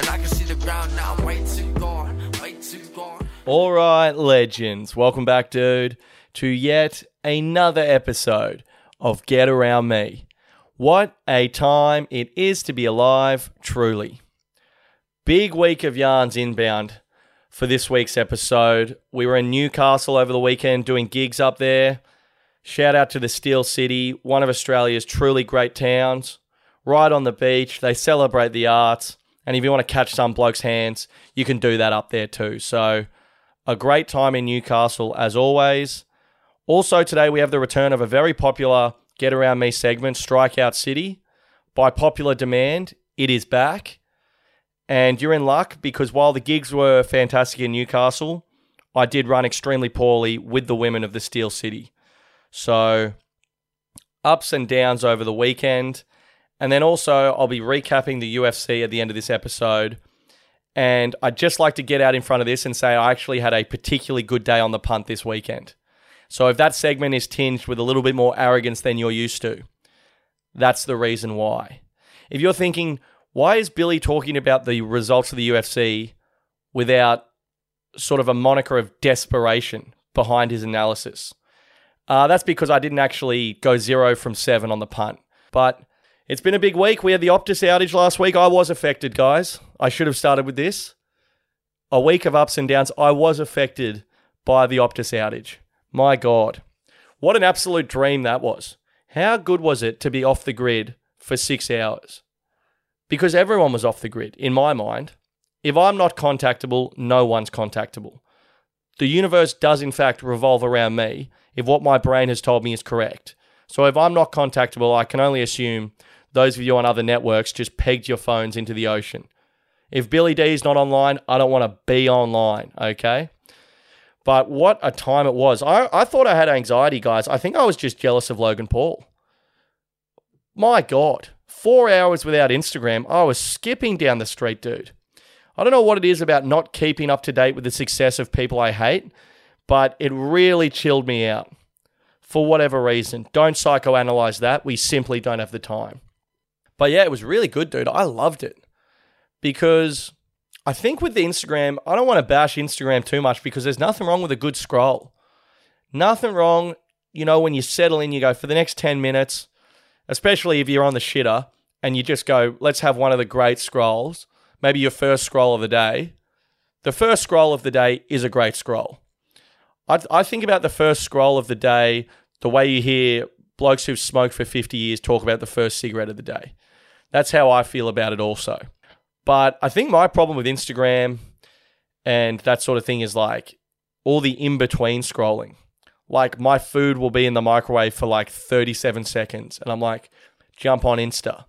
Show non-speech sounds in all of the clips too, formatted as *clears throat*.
And I can see the ground now, way too gone, way too gone. All right, legends. Welcome back, dude, to yet another episode of Get Around Me. What a time it is to be alive, truly. Big week of yarns inbound for this week's episode. We were in Newcastle over the weekend doing gigs up there. Shout out to the Steel City, one of Australia's truly great towns. Right on the beach, they celebrate the arts. And if you want to catch some bloke's hands, you can do that up there too. So, a great time in Newcastle as always. Also, today we have the return of a very popular Get Around Me segment, Strikeout City. By popular demand, it is back. And you're in luck because while the gigs were fantastic in Newcastle, I did run extremely poorly with the women of the Steel City. So, ups and downs over the weekend. And then also, I'll be recapping the UFC at the end of this episode. And I'd just like to get out in front of this and say I actually had a particularly good day on the punt this weekend. So if that segment is tinged with a little bit more arrogance than you're used to, that's the reason why. If you're thinking, why is Billy talking about the results of the UFC without sort of a moniker of desperation behind his analysis? Uh, that's because I didn't actually go zero from seven on the punt. But it's been a big week. We had the Optus outage last week. I was affected, guys. I should have started with this. A week of ups and downs. I was affected by the Optus outage. My God. What an absolute dream that was. How good was it to be off the grid for six hours? Because everyone was off the grid, in my mind. If I'm not contactable, no one's contactable. The universe does, in fact, revolve around me if what my brain has told me is correct. So if I'm not contactable, I can only assume those of you on other networks just pegged your phones into the ocean. If Billy D is not online, I don't want to be online, okay? But what a time it was. I, I thought I had anxiety, guys. I think I was just jealous of Logan Paul. My God, four hours without Instagram, I was skipping down the street, dude. I don't know what it is about not keeping up to date with the success of people I hate, but it really chilled me out for whatever reason. Don't psychoanalyze that. We simply don't have the time. But yeah, it was really good, dude. I loved it because I think with the Instagram, I don't want to bash Instagram too much because there's nothing wrong with a good scroll. Nothing wrong, you know, when you settle in, you go for the next 10 minutes, especially if you're on the shitter and you just go, let's have one of the great scrolls, maybe your first scroll of the day. The first scroll of the day is a great scroll. I, I think about the first scroll of the day, the way you hear blokes who've smoked for 50 years talk about the first cigarette of the day. That's how I feel about it also. But I think my problem with Instagram and that sort of thing is like all the in between scrolling. Like my food will be in the microwave for like 37 seconds and I'm like, jump on Insta.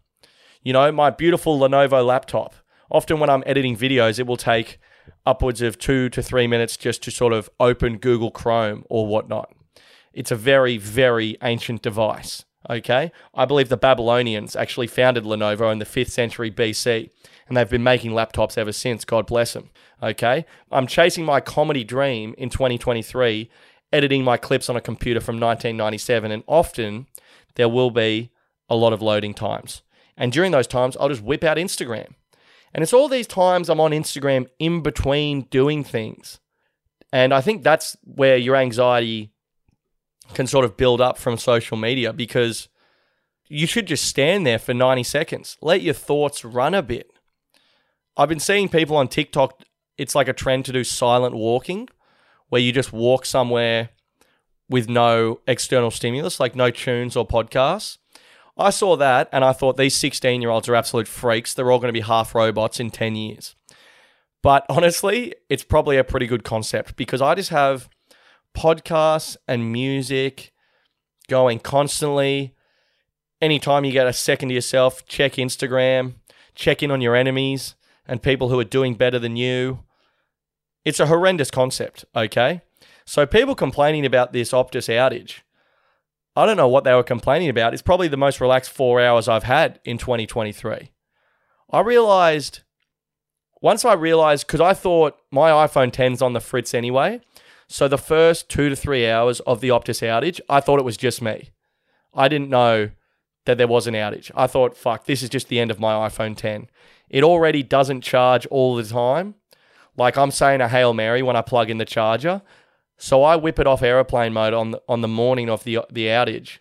You know, my beautiful Lenovo laptop. Often when I'm editing videos, it will take upwards of two to three minutes just to sort of open Google Chrome or whatnot. It's a very, very ancient device. Okay. I believe the Babylonians actually founded Lenovo in the 5th century BC, and they've been making laptops ever since. God bless them. Okay. I'm chasing my comedy dream in 2023, editing my clips on a computer from 1997, and often there will be a lot of loading times. And during those times, I'll just whip out Instagram. And it's all these times I'm on Instagram in between doing things. And I think that's where your anxiety can sort of build up from social media because you should just stand there for 90 seconds. Let your thoughts run a bit. I've been seeing people on TikTok, it's like a trend to do silent walking where you just walk somewhere with no external stimulus, like no tunes or podcasts. I saw that and I thought these 16 year olds are absolute freaks. They're all going to be half robots in 10 years. But honestly, it's probably a pretty good concept because I just have podcasts and music going constantly. Anytime you get a second to yourself, check Instagram, check in on your enemies and people who are doing better than you. It's a horrendous concept, okay? So, people complaining about this Optus outage, I don't know what they were complaining about. It's probably the most relaxed four hours I've had in 2023. I realized, once I realized, because I thought my iPhone 10's on the fritz anyway, so the first two to three hours of the Optus outage, I thought it was just me. I didn't know that there was an outage. I thought, fuck, this is just the end of my iPhone 10. It already doesn't charge all the time. Like I'm saying a Hail Mary when I plug in the charger. So I whip it off aeroplane mode on the, on the morning of the the outage.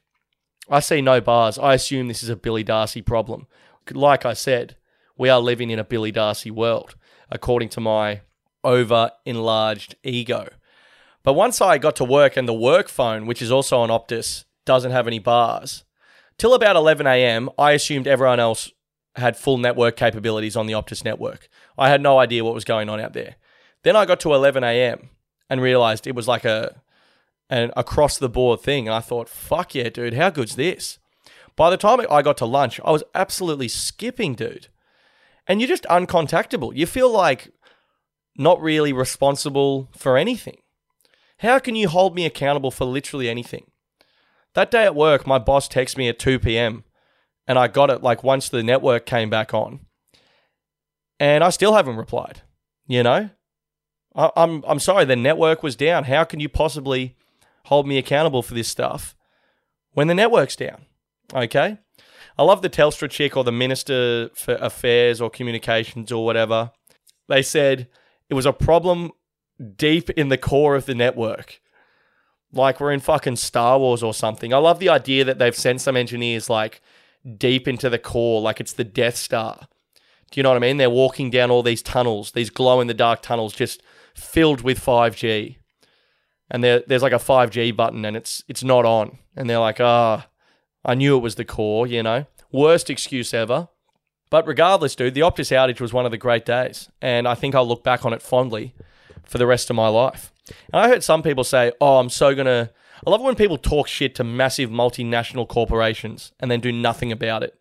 I see no bars. I assume this is a Billy Darcy problem. Like I said, we are living in a Billy Darcy world, according to my over enlarged ego. But once I got to work and the work phone, which is also on Optus, doesn't have any bars, till about 11 a.m., I assumed everyone else had full network capabilities on the Optus network. I had no idea what was going on out there. Then I got to 11 a.m. and realized it was like a an across the board thing. And I thought, fuck yeah, dude, how good's this? By the time I got to lunch, I was absolutely skipping, dude. And you're just uncontactable. You feel like not really responsible for anything. How can you hold me accountable for literally anything? That day at work, my boss texted me at 2 p.m. and I got it like once the network came back on. And I still haven't replied. You know? I, I'm I'm sorry, the network was down. How can you possibly hold me accountable for this stuff when the network's down? Okay? I love the Telstra chick or the Minister for Affairs or Communications or whatever. They said it was a problem deep in the core of the network like we're in fucking Star Wars or something. I love the idea that they've sent some engineers like deep into the core, like it's the Death Star. Do you know what I mean? They're walking down all these tunnels, these glow in the dark tunnels, just filled with 5G. And there, there's like a 5G button and it's it's not on. And they're like, ah, oh, I knew it was the core, you know? Worst excuse ever. But regardless, dude, the Optus outage was one of the great days. And I think I'll look back on it fondly for the rest of my life. And I heard some people say, "Oh, I'm so gonna." I love when people talk shit to massive multinational corporations and then do nothing about it.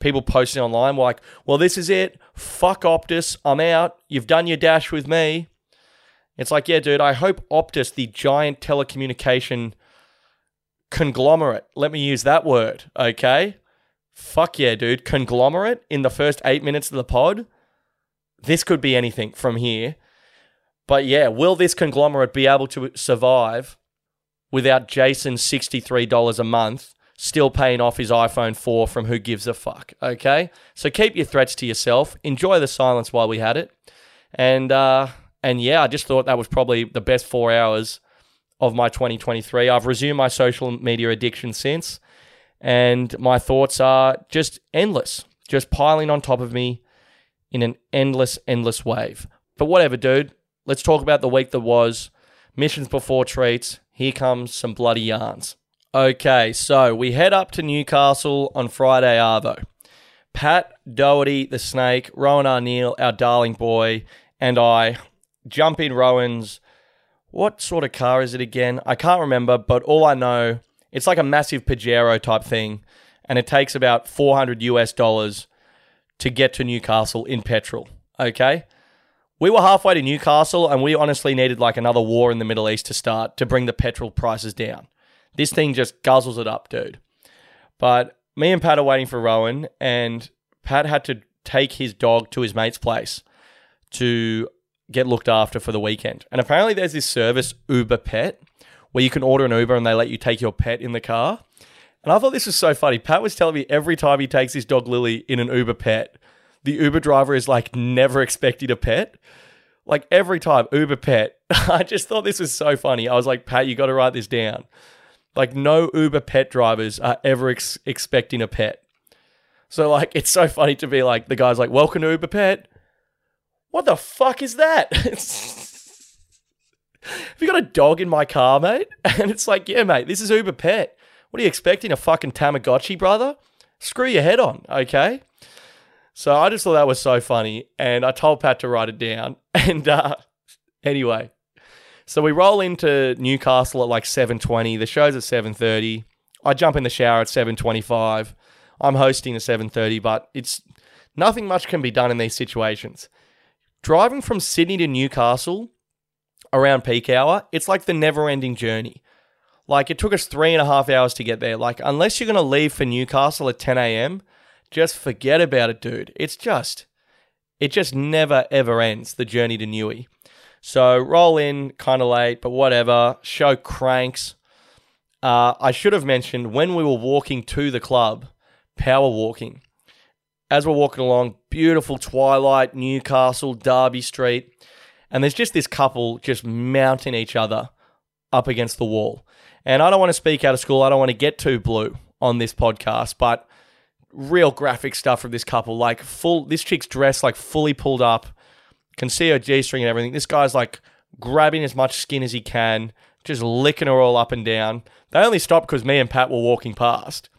People posting online like, "Well, this is it. Fuck Optus. I'm out. You've done your dash with me." It's like, yeah, dude. I hope Optus, the giant telecommunication conglomerate, let me use that word, okay? Fuck yeah, dude. Conglomerate in the first eight minutes of the pod. This could be anything from here. But yeah, will this conglomerate be able to survive without Jason $63 a month still paying off his iPhone 4 from who gives a fuck? Okay? So keep your threats to yourself. Enjoy the silence while we had it. And uh and yeah, I just thought that was probably the best 4 hours of my 2023. I've resumed my social media addiction since and my thoughts are just endless, just piling on top of me in an endless endless wave. But whatever, dude. Let's talk about the week that was. Missions before treats. Here comes some bloody yarns. Okay, so we head up to Newcastle on Friday Arvo. Pat Doherty, the snake, Rowan Arneal, our darling boy, and I jump in Rowan's. What sort of car is it again? I can't remember, but all I know, it's like a massive Pajero type thing, and it takes about 400 US dollars to get to Newcastle in petrol. Okay? We were halfway to Newcastle and we honestly needed like another war in the Middle East to start to bring the petrol prices down. This thing just guzzles it up, dude. But me and Pat are waiting for Rowan, and Pat had to take his dog to his mate's place to get looked after for the weekend. And apparently, there's this service, Uber Pet, where you can order an Uber and they let you take your pet in the car. And I thought this was so funny. Pat was telling me every time he takes his dog Lily in an Uber Pet, the Uber driver is like never expecting a pet. Like every time, Uber pet. *laughs* I just thought this was so funny. I was like, Pat, you got to write this down. Like, no Uber pet drivers are ever ex- expecting a pet. So, like, it's so funny to be like, the guy's like, welcome to Uber pet. What the fuck is that? *laughs* Have you got a dog in my car, mate? *laughs* And it's like, yeah, mate, this is Uber pet. What are you expecting? A fucking Tamagotchi, brother? Screw your head on, okay? So I just thought that was so funny, and I told Pat to write it down. *laughs* And uh, anyway, so we roll into Newcastle at like seven twenty. The show's at seven thirty. I jump in the shower at seven twenty-five. I'm hosting at seven thirty, but it's nothing much can be done in these situations. Driving from Sydney to Newcastle around peak hour, it's like the never-ending journey. Like it took us three and a half hours to get there. Like unless you're gonna leave for Newcastle at ten a.m just forget about it, dude. It's just, it just never ever ends, the journey to Newey. So roll in kind of late, but whatever. Show cranks. Uh, I should have mentioned when we were walking to the club, power walking. As we're walking along, beautiful twilight, Newcastle, Darby Street, and there's just this couple just mounting each other up against the wall. And I don't want to speak out of school. I don't want to get too blue on this podcast, but real graphic stuff from this couple. Like full, this chick's dressed like fully pulled up, can see her G string and everything. This guy's like grabbing as much skin as he can, just licking her all up and down. They only stopped because me and Pat were walking past.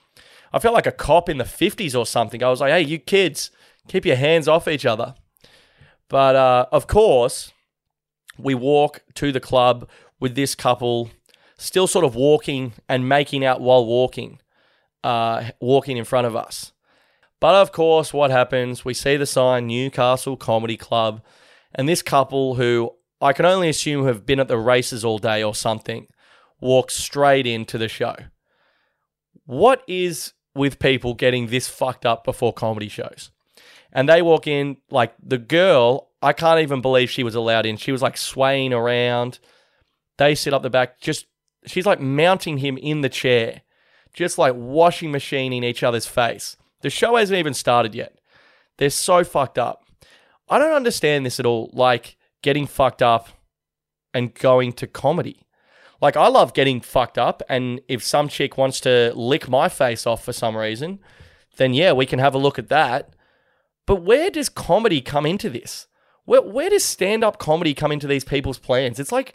I felt like a cop in the 50s or something. I was like, hey, you kids, keep your hands off each other. But uh, of course, we walk to the club with this couple still sort of walking and making out while walking, uh, walking in front of us. But of course, what happens? We see the sign Newcastle Comedy Club, and this couple, who I can only assume have been at the races all day or something, walks straight into the show. What is with people getting this fucked up before comedy shows? And they walk in, like the girl, I can't even believe she was allowed in. She was like swaying around. They sit up the back, just, she's like mounting him in the chair, just like washing machining each other's face. The show hasn't even started yet. They're so fucked up. I don't understand this at all. Like getting fucked up and going to comedy. Like I love getting fucked up, and if some chick wants to lick my face off for some reason, then yeah, we can have a look at that. But where does comedy come into this? Where, where does stand up comedy come into these people's plans? It's like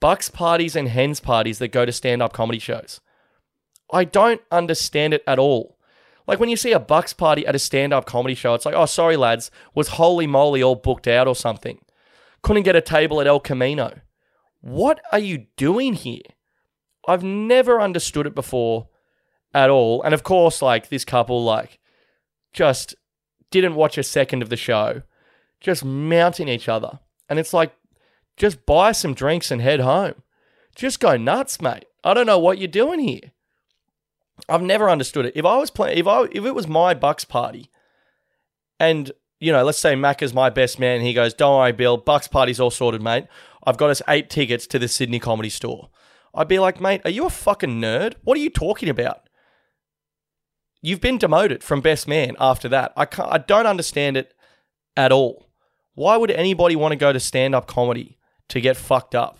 bucks parties and hens parties that go to stand up comedy shows. I don't understand it at all. Like when you see a bucks party at a stand up comedy show, it's like, oh, sorry, lads, was holy moly all booked out or something. Couldn't get a table at El Camino. What are you doing here? I've never understood it before at all. And of course, like this couple, like just didn't watch a second of the show, just mounting each other. And it's like, just buy some drinks and head home. Just go nuts, mate. I don't know what you're doing here. I've never understood it. If I was playing, if I if it was my Bucks party, and you know, let's say Mac is my best man, he goes, "Don't worry, Bill. Bucks party's all sorted, mate. I've got us eight tickets to the Sydney Comedy Store." I'd be like, "Mate, are you a fucking nerd? What are you talking about?" You've been demoted from best man after that. I can't. I don't understand it at all. Why would anybody want to go to stand up comedy to get fucked up?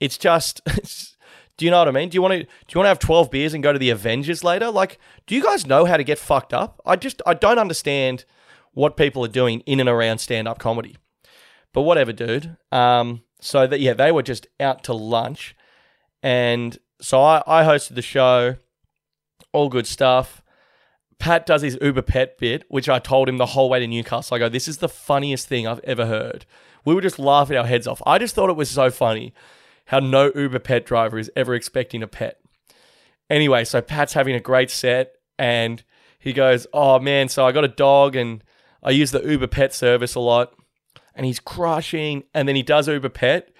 It's just. *laughs* Do you know what I mean? Do you want to do you want to have 12 beers and go to the Avengers later? Like, do you guys know how to get fucked up? I just I don't understand what people are doing in and around stand-up comedy. But whatever, dude. Um so that yeah, they were just out to lunch and so I, I hosted the show. All good stuff. Pat does his Uber pet bit, which I told him the whole way to Newcastle. I go, this is the funniest thing I've ever heard. We were just laughing our heads off. I just thought it was so funny how no Uber pet driver is ever expecting a pet. Anyway, so Pat's having a great set and he goes, Oh man, so I got a dog and I use the Uber pet service a lot. And he's crushing. And then he does Uber pet.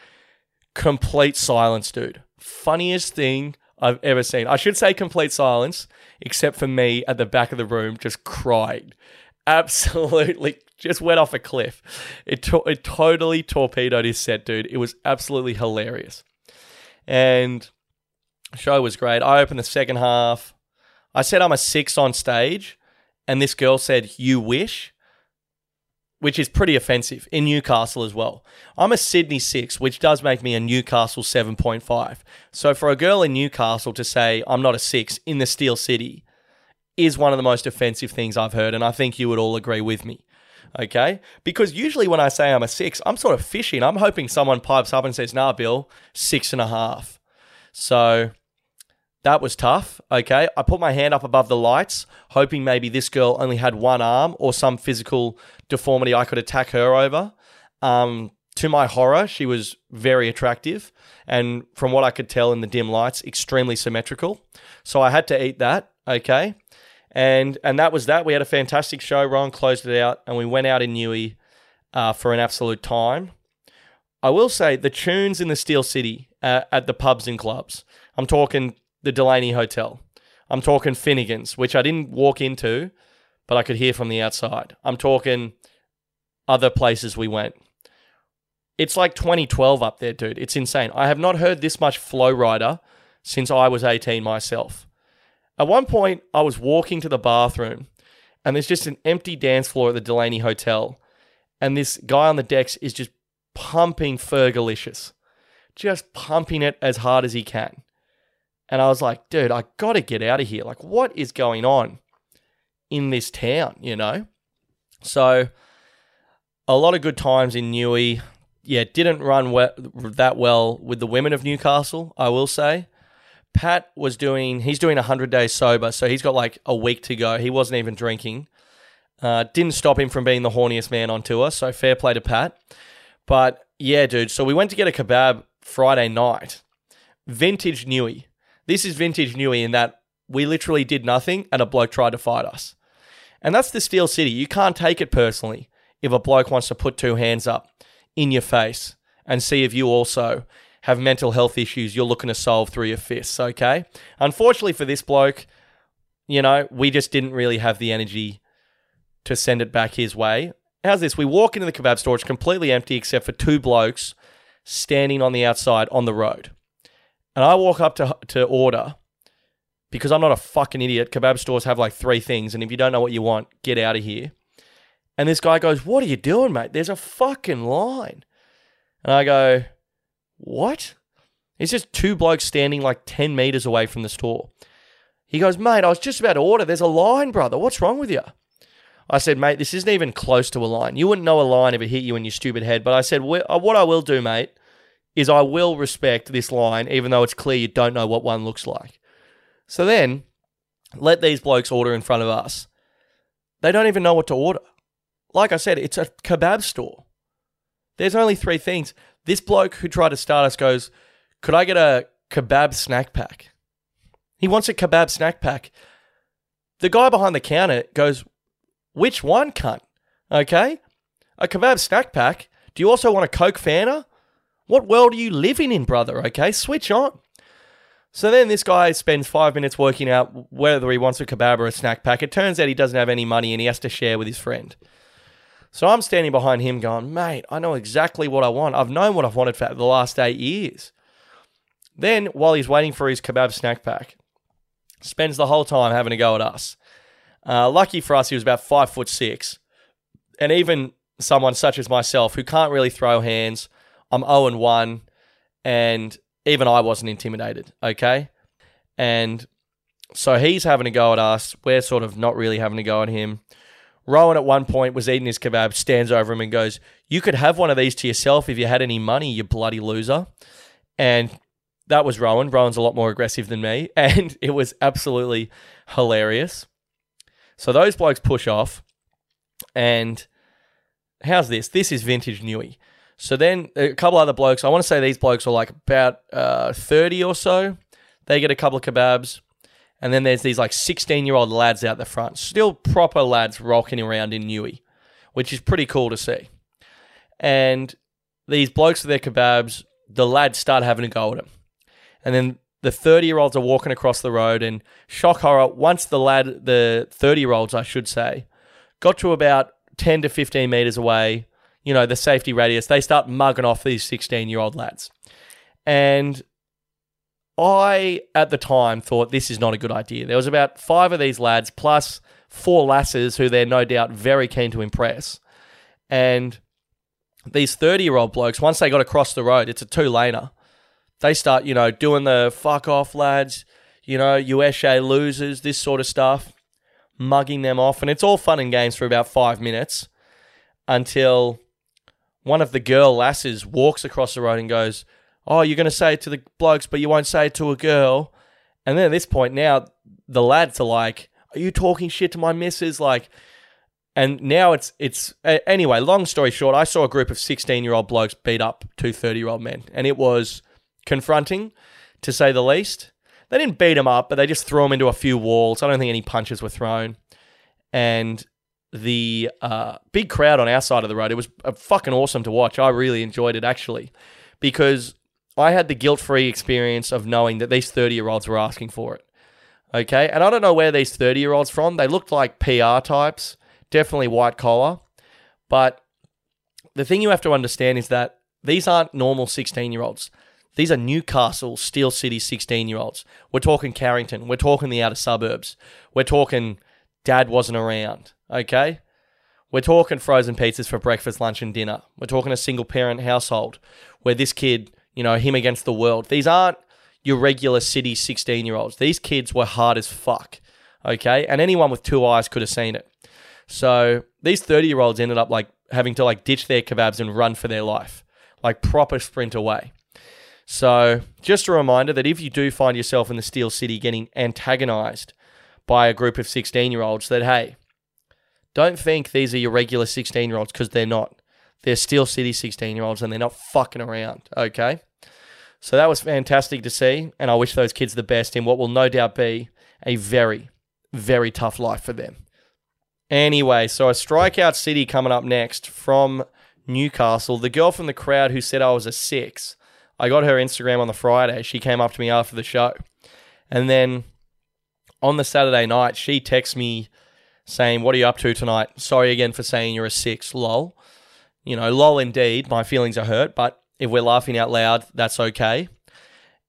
Complete silence, dude. Funniest thing I've ever seen. I should say complete silence, except for me at the back of the room just crying. Absolutely *laughs* just went off a cliff. It, to- it totally torpedoed his set, dude. It was absolutely hilarious. And show was great. I opened the second half. I said I'm a six on stage, and this girl said, You wish, which is pretty offensive in Newcastle as well. I'm a Sydney six, which does make me a Newcastle 7.5. So for a girl in Newcastle to say, I'm not a six in the Steel City is one of the most offensive things I've heard, and I think you would all agree with me okay? Because usually when I say I'm a six, I'm sort of fishing. I'm hoping someone pipes up and says, nah, Bill, six and a half. So that was tough, okay? I put my hand up above the lights, hoping maybe this girl only had one arm or some physical deformity I could attack her over. Um, to my horror, she was very attractive. And from what I could tell in the dim lights, extremely symmetrical. So I had to eat that, okay? And and that was that. We had a fantastic show. Ron closed it out, and we went out in Newey uh, for an absolute time. I will say the tunes in the Steel City uh, at the pubs and clubs. I'm talking the Delany Hotel. I'm talking Finnegan's, which I didn't walk into, but I could hear from the outside. I'm talking other places we went. It's like 2012 up there, dude. It's insane. I have not heard this much Flo Rida since I was 18 myself. At one point, I was walking to the bathroom and there's just an empty dance floor at the Delany Hotel. And this guy on the decks is just pumping Fergalicious, just pumping it as hard as he can. And I was like, dude, I got to get out of here. Like, what is going on in this town, you know? So, a lot of good times in Newey. Yeah, didn't run we- that well with the women of Newcastle, I will say. Pat was doing, he's doing 100 days sober, so he's got like a week to go. He wasn't even drinking. Uh, didn't stop him from being the horniest man on tour, so fair play to Pat. But yeah, dude, so we went to get a kebab Friday night. Vintage Newey. This is vintage Newey in that we literally did nothing and a bloke tried to fight us. And that's the Steel City. You can't take it personally if a bloke wants to put two hands up in your face and see if you also have mental health issues you're looking to solve through your fists, okay? Unfortunately for this bloke, you know, we just didn't really have the energy to send it back his way. How's this? We walk into the kebab store, it's completely empty except for two blokes standing on the outside on the road. And I walk up to, to order because I'm not a fucking idiot. Kebab stores have like three things, and if you don't know what you want, get out of here. And this guy goes, What are you doing, mate? There's a fucking line. And I go, What? It's just two blokes standing like 10 meters away from the store. He goes, Mate, I was just about to order. There's a line, brother. What's wrong with you? I said, Mate, this isn't even close to a line. You wouldn't know a line if it hit you in your stupid head. But I said, uh, What I will do, mate, is I will respect this line, even though it's clear you don't know what one looks like. So then, let these blokes order in front of us. They don't even know what to order. Like I said, it's a kebab store. There's only three things. This bloke who tried to start us goes, Could I get a kebab snack pack? He wants a kebab snack pack. The guy behind the counter goes, Which one, cunt? Okay? A kebab snack pack? Do you also want a Coke Fanta? What world are you living in, brother? Okay, switch on. So then this guy spends five minutes working out whether he wants a kebab or a snack pack. It turns out he doesn't have any money and he has to share with his friend. So I'm standing behind him going, mate, I know exactly what I want. I've known what I've wanted for the last eight years. Then, while he's waiting for his kebab snack pack, spends the whole time having a go at us. Uh, lucky for us, he was about five foot six. And even someone such as myself who can't really throw hands, I'm 0 and 1, and even I wasn't intimidated, okay? And so he's having a go at us. We're sort of not really having a go at him. Rowan at one point was eating his kebab, stands over him and goes, You could have one of these to yourself if you had any money, you bloody loser. And that was Rowan. Rowan's a lot more aggressive than me. *laughs* And it was absolutely hilarious. So those blokes push off. And how's this? This is vintage Newey. So then a couple other blokes, I want to say these blokes are like about uh, 30 or so. They get a couple of kebabs. And then there's these like 16 year old lads out the front, still proper lads rocking around in Newey, which is pretty cool to see. And these blokes with their kebabs, the lads start having a go at them. And then the 30 year olds are walking across the road, and shock horror, once the lad, the 30 year olds, I should say, got to about 10 to 15 meters away, you know, the safety radius, they start mugging off these 16 year old lads. And I, at the time, thought this is not a good idea. There was about five of these lads plus four lasses who they're no doubt very keen to impress. And these 30 year old blokes, once they got across the road, it's a two laner. They start, you know, doing the fuck off lads, you know, USA losers, this sort of stuff, mugging them off. And it's all fun and games for about five minutes until one of the girl lasses walks across the road and goes, oh, you're going to say it to the blokes, but you won't say it to a girl. And then at this point now, the lads are like, are you talking shit to my missus? Like, and now it's, it's, anyway, long story short, I saw a group of 16 year old blokes beat up two 30 year old men. And it was confronting, to say the least. They didn't beat them up, but they just threw them into a few walls. I don't think any punches were thrown. And the uh, big crowd on our side of the road, it was uh, fucking awesome to watch. I really enjoyed it actually because I had the guilt free experience of knowing that these 30 year olds were asking for it. Okay. And I don't know where these 30 year olds from. They looked like PR types, definitely white collar. But the thing you have to understand is that these aren't normal 16 year olds. These are Newcastle, Steel City 16 year olds. We're talking Carrington. We're talking the outer suburbs. We're talking dad wasn't around. Okay? We're talking frozen pizzas for breakfast, lunch, and dinner. We're talking a single parent household where this kid, you know, him against the world. These aren't your regular city 16 year olds. These kids were hard as fuck. Okay? And anyone with two eyes could have seen it. So these 30 year olds ended up like having to like ditch their kebabs and run for their life, like proper sprint away. So just a reminder that if you do find yourself in the Steel City getting antagonized by a group of 16 year olds, that hey, don't think these are your regular 16 year olds because they're not. They're Steel City 16 year olds and they're not fucking around, okay? So that was fantastic to see, and I wish those kids the best in what will no doubt be a very, very tough life for them. Anyway, so a strikeout city coming up next from Newcastle. The girl from the crowd who said I was a six, I got her Instagram on the Friday. She came up to me after the show. And then on the Saturday night, she texts me saying, What are you up to tonight? Sorry again for saying you're a six, lol. You know, lol indeed. My feelings are hurt, but if we're laughing out loud, that's okay.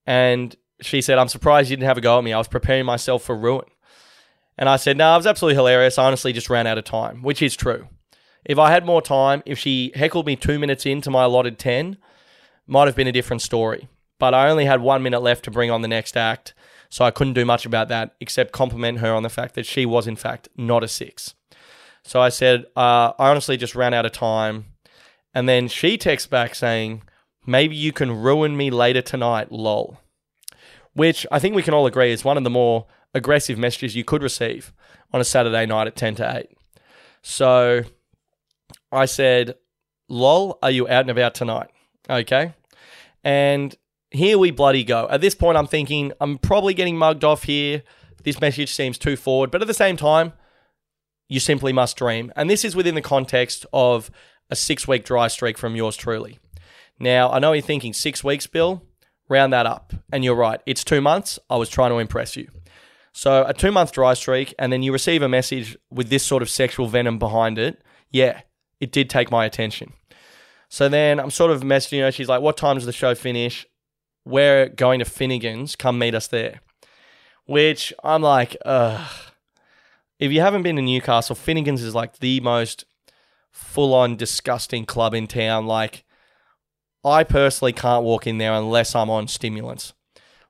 And she said, I'm surprised you didn't have a go at me. I was preparing myself for ruin. And I said, no, it was absolutely hilarious. I honestly just ran out of time, which is true. If I had more time, if she heckled me two minutes into my allotted 10, might have been a different story. But I only had one minute left to bring on the next act, so I couldn't do much about that except compliment her on the fact that she was, in fact, not a six. So I said, uh, I honestly just ran out of time. And then she texts back saying, maybe you can ruin me later tonight, lol. Which I think we can all agree is one of the more aggressive messages you could receive on a Saturday night at 10 to 8. So I said, lol, are you out and about tonight? Okay. And here we bloody go. At this point, I'm thinking, I'm probably getting mugged off here. This message seems too forward. But at the same time, you simply must dream. And this is within the context of a six week dry streak from yours truly. Now, I know you're thinking six weeks, Bill. Round that up. And you're right. It's two months. I was trying to impress you. So a two month dry streak, and then you receive a message with this sort of sexual venom behind it. Yeah, it did take my attention. So then I'm sort of messaging her. She's like, What time does the show finish? We're going to Finnegan's. Come meet us there. Which I'm like, ugh. If you haven't been to Newcastle, Finnegan's is like the most full on disgusting club in town. Like, I personally can't walk in there unless I'm on stimulants.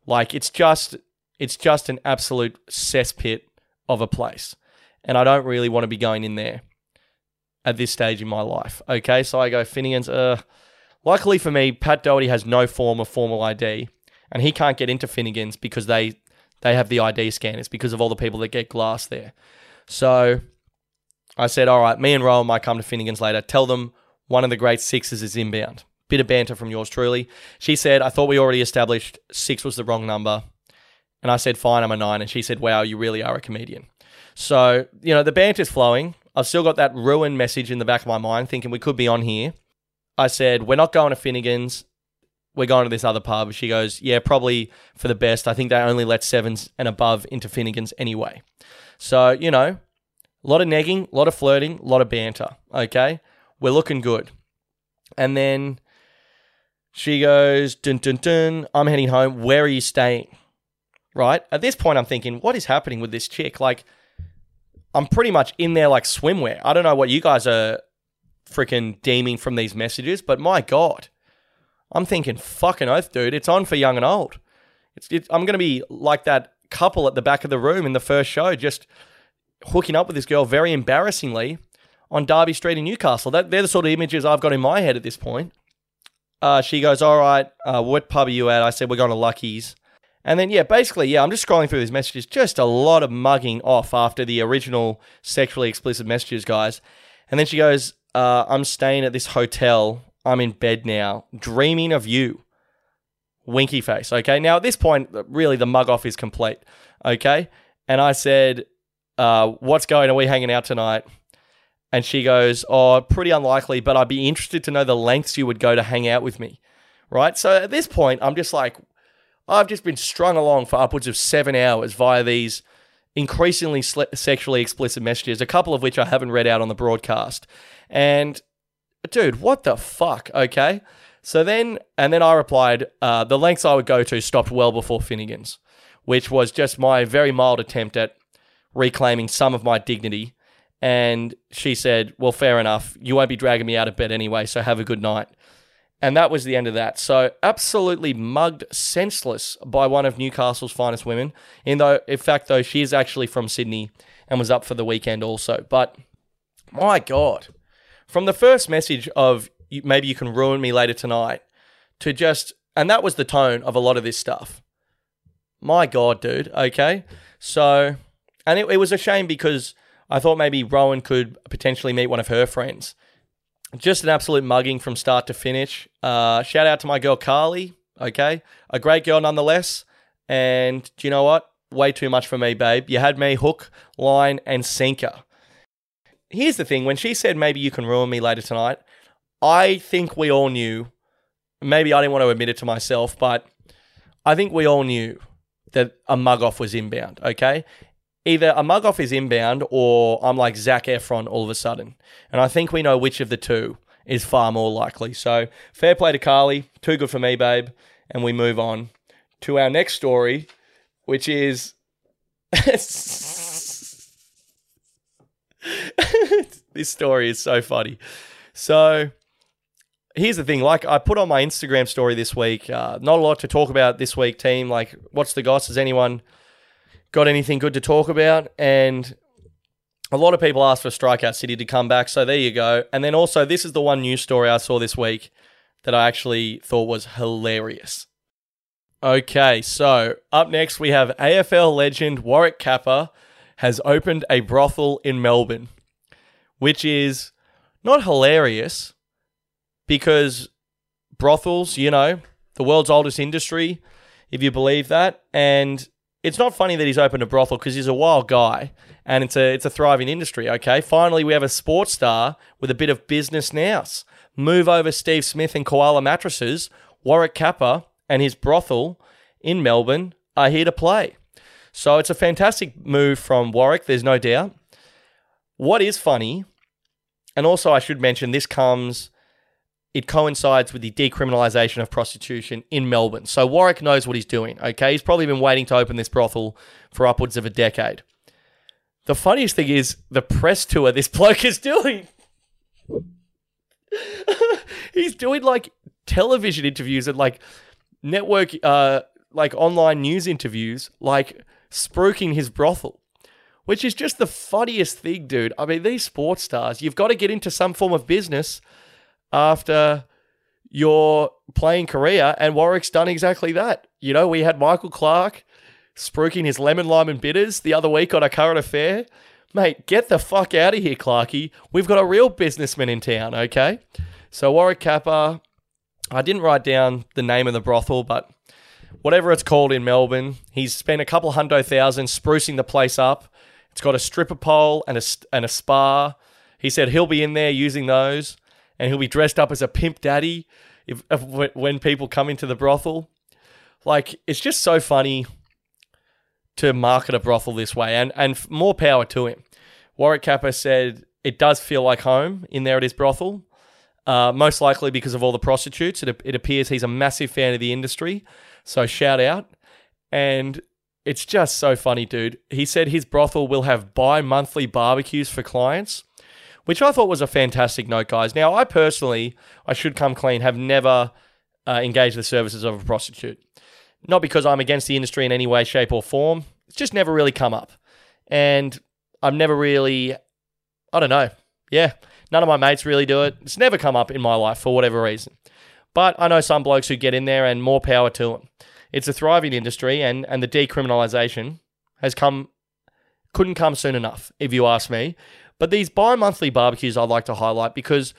Like, it's just it's just an absolute cesspit of a place. And I don't really want to be going in there at this stage in my life. Okay, so I go Finnegan's. Uh, luckily for me, Pat Doherty has no form of formal ID, and he can't get into Finnegan's because they they have the ID scanners because of all the people that get glass there. So I said, all right, me and Rowan might come to Finnegan's later. Tell them one of the great sixes is inbound. Bit of banter from yours truly. She said, I thought we already established six was the wrong number. And I said, fine, I'm a nine. And she said, wow, you really are a comedian. So, you know, the banter's flowing. I've still got that ruined message in the back of my mind thinking we could be on here. I said, we're not going to Finnegan's. We're going to this other pub. She goes, yeah, probably for the best. I think they only let sevens and above into Finnegan's anyway. So, you know, a lot of negging, a lot of flirting, a lot of banter. Okay. We're looking good. And then she goes, dun dun dun, I'm heading home. Where are you staying? right? At this point, I'm thinking, what is happening with this chick? Like, I'm pretty much in there like swimwear. I don't know what you guys are freaking deeming from these messages, but my God, I'm thinking, fucking oath, dude, it's on for young and old. It's, it, I'm going to be like that couple at the back of the room in the first show, just hooking up with this girl very embarrassingly on Darby Street in Newcastle. That, they're the sort of images I've got in my head at this point. Uh, she goes, All right, uh, what pub are you at? I said, We're going to Lucky's. And then, yeah, basically, yeah, I'm just scrolling through these messages. Just a lot of mugging off after the original sexually explicit messages, guys. And then she goes, uh, I'm staying at this hotel. I'm in bed now, dreaming of you. Winky face. Okay. Now, at this point, really, the mug off is complete. Okay. And I said, uh, What's going? Are we hanging out tonight? And she goes, Oh, pretty unlikely, but I'd be interested to know the lengths you would go to hang out with me. Right. So at this point, I'm just like, I've just been strung along for upwards of seven hours via these increasingly sexually explicit messages, a couple of which I haven't read out on the broadcast. And dude, what the fuck? Okay. So then, and then I replied, uh, the lengths I would go to stopped well before Finnegan's, which was just my very mild attempt at reclaiming some of my dignity. And she said, Well, fair enough. You won't be dragging me out of bed anyway, so have a good night. And that was the end of that. So absolutely mugged senseless by one of Newcastle's finest women. In though, in fact, though she is actually from Sydney and was up for the weekend also. But my God, from the first message of maybe you can ruin me later tonight to just, and that was the tone of a lot of this stuff. My God, dude. Okay. So, and it, it was a shame because I thought maybe Rowan could potentially meet one of her friends. Just an absolute mugging from start to finish. Uh, shout out to my girl Carly. Okay. A great girl nonetheless. And do you know what? Way too much for me, babe. You had me hook, line, and sinker. Here's the thing when she said maybe you can ruin me later tonight, I think we all knew. Maybe I didn't want to admit it to myself, but I think we all knew that a mug off was inbound, okay? Either a mug off is inbound or I'm like Zac Efron all of a sudden. And I think we know which of the two is far more likely. So fair play to Carly. Too good for me, babe. And we move on to our next story, which is. *laughs* this story is so funny. So here's the thing like i put on my instagram story this week uh, not a lot to talk about this week team like what's the goss has anyone got anything good to talk about. And a lot of people asked for strikeout city to come back so there you go. And then also this is the one news story i saw this week that i actually thought was hilarious. Okay so up next we have afl legend warwick capper has opened a brothel in melbourne which is not hilarious because brothels, you know, the world's oldest industry, if you believe that. And it's not funny that he's opened a brothel because he's a wild guy and it's a it's a thriving industry. Okay, finally we have a sports star with a bit of business nous. Move over Steve Smith and Koala Mattresses, Warwick Capper and his brothel in Melbourne are here to play. So it's a fantastic move from Warwick. There's no doubt. What is funny, and also I should mention this comes it coincides with the decriminalisation of prostitution in Melbourne. So Warwick knows what he's doing, okay? He's probably been waiting to open this brothel for upwards of a decade. The funniest thing is the press tour this *laughs* bloke is doing. *laughs* he's doing like television interviews and like network, uh, like online news interviews, like spruiking his brothel which is just the funniest thing, dude. I mean, these sports stars, you've got to get into some form of business after your playing career, and Warwick's done exactly that. You know, we had Michael Clarke spruiking his lemon, lime, and bitters the other week on a current affair. Mate, get the fuck out of here, Clarky. We've got a real businessman in town, okay? So, Warwick Capper, I didn't write down the name of the brothel, but whatever it's called in Melbourne, he's spent a couple hundo thousand sprucing the place up. It's got a stripper pole and a, and a spa. He said he'll be in there using those and he'll be dressed up as a pimp daddy if, if when people come into the brothel. Like it's just so funny to market a brothel this way, and and more power to him. Warwick Capper said it does feel like home in there at his brothel. Uh, most likely because of all the prostitutes. It, it appears he's a massive fan of the industry. So shout out. And it's just so funny, dude. He said his brothel will have bi monthly barbecues for clients which I thought was a fantastic note, guys. Now, I personally, I should come clean, have never uh, engaged the services of a prostitute. Not because I'm against the industry in any way, shape, or form. It's just never really come up. And I've never really, I don't know. Yeah, none of my mates really do it. It's never come up in my life for whatever reason. But I know some blokes who get in there and more power to them. It's a thriving industry, and, and the decriminalisation has come, couldn't come soon enough, if you ask me. But these bi monthly barbecues I'd like to highlight because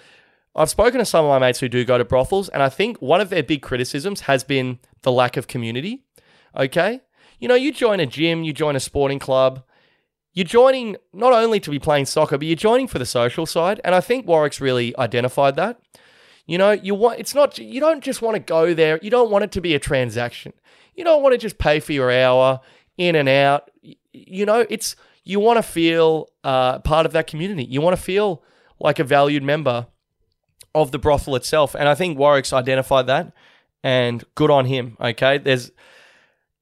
I've spoken to some of my mates who do go to brothels, and I think one of their big criticisms has been the lack of community. Okay? You know, you join a gym, you join a sporting club, you're joining not only to be playing soccer, but you're joining for the social side. And I think Warwick's really identified that. You know, you want it's not you don't just want to go there, you don't want it to be a transaction. You don't want to just pay for your hour in and out. You know, it's you want to feel uh, part of that community. You want to feel like a valued member of the brothel itself. And I think Warwick's identified that and good on him. Okay. There's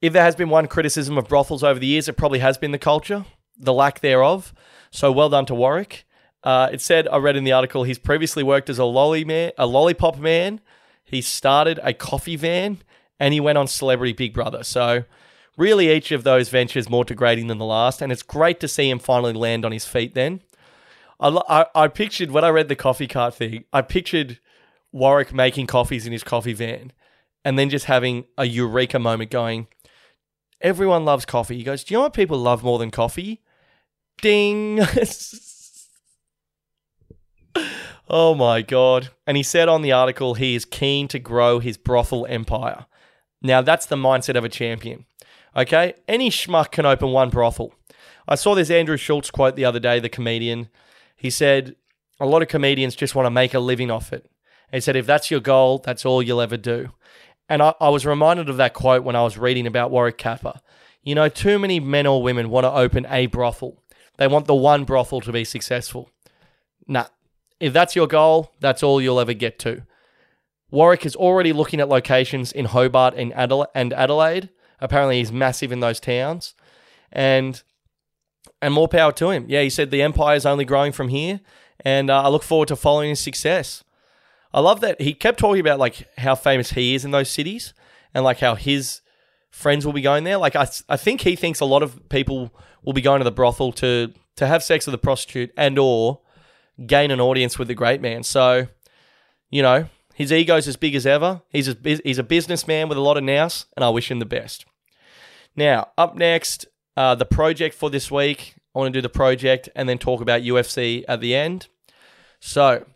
if there has been one criticism of brothels over the years, it probably has been the culture, the lack thereof. So well done to Warwick. Uh, it said, I read in the article, he's previously worked as a lolly man, a lollipop man. He started a coffee van, and he went on Celebrity Big Brother. So really, each of those ventures more degrading than the last, and it's great to see him finally land on his feet. Then, I, I, I pictured when I read the coffee cart thing, I pictured Warwick making coffees in his coffee van, and then just having a eureka moment, going, "Everyone loves coffee." He goes, "Do you know what people love more than coffee?" Ding. *laughs* oh my God. And he said on the article he is keen to grow his brothel empire. Now, that's the mindset of a champion. Okay? Any schmuck can open one brothel. I saw this Andrew Schultz quote the other day, the comedian. He said, A lot of comedians just want to make a living off it. He said, If that's your goal, that's all you'll ever do. And I, I was reminded of that quote when I was reading about Warwick Capper. You know, too many men or women want to open a brothel. They want the one brothel to be successful. Nah, if that's your goal, that's all you'll ever get to. Warwick is already looking at locations in Hobart and Adelaide. Apparently, he's massive in those towns, and and more power to him. Yeah, he said the empire is only growing from here, and uh, I look forward to following his success. I love that he kept talking about like how famous he is in those cities, and like how his friends will be going there. Like I, I think he thinks a lot of people will be going to the brothel to to have sex with a prostitute and or gain an audience with the great man. So, you know, his ego's as big as ever. He's a, he's a businessman with a lot of nous, and I wish him the best. Now, up next, uh, the project for this week. I want to do the project and then talk about UFC at the end. So,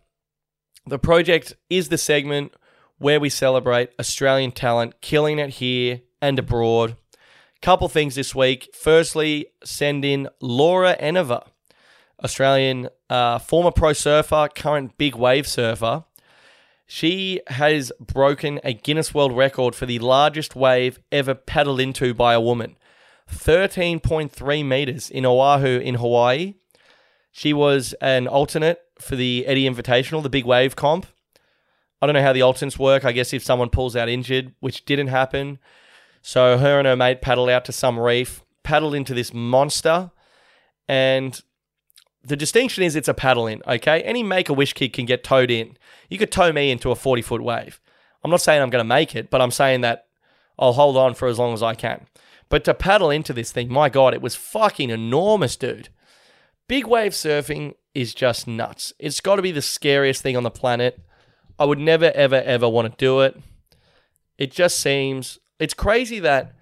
the project is the segment where we celebrate Australian talent killing it here and abroad. Couple things this week. Firstly, send in Laura Enever, Australian uh, former pro surfer, current big wave surfer. She has broken a Guinness World Record for the largest wave ever paddled into by a woman 13.3 meters in Oahu, in Hawaii. She was an alternate for the Eddie Invitational, the big wave comp. I don't know how the alternates work. I guess if someone pulls out injured, which didn't happen. So her and her mate paddled out to some reef, paddled into this monster, and the distinction is it's a paddle in, okay? Any make a wish kid can get towed in. You could tow me into a 40 foot wave. I'm not saying I'm going to make it, but I'm saying that I'll hold on for as long as I can. But to paddle into this thing, my God, it was fucking enormous, dude. Big wave surfing is just nuts. It's got to be the scariest thing on the planet. I would never, ever, ever want to do it. It just seems, it's crazy that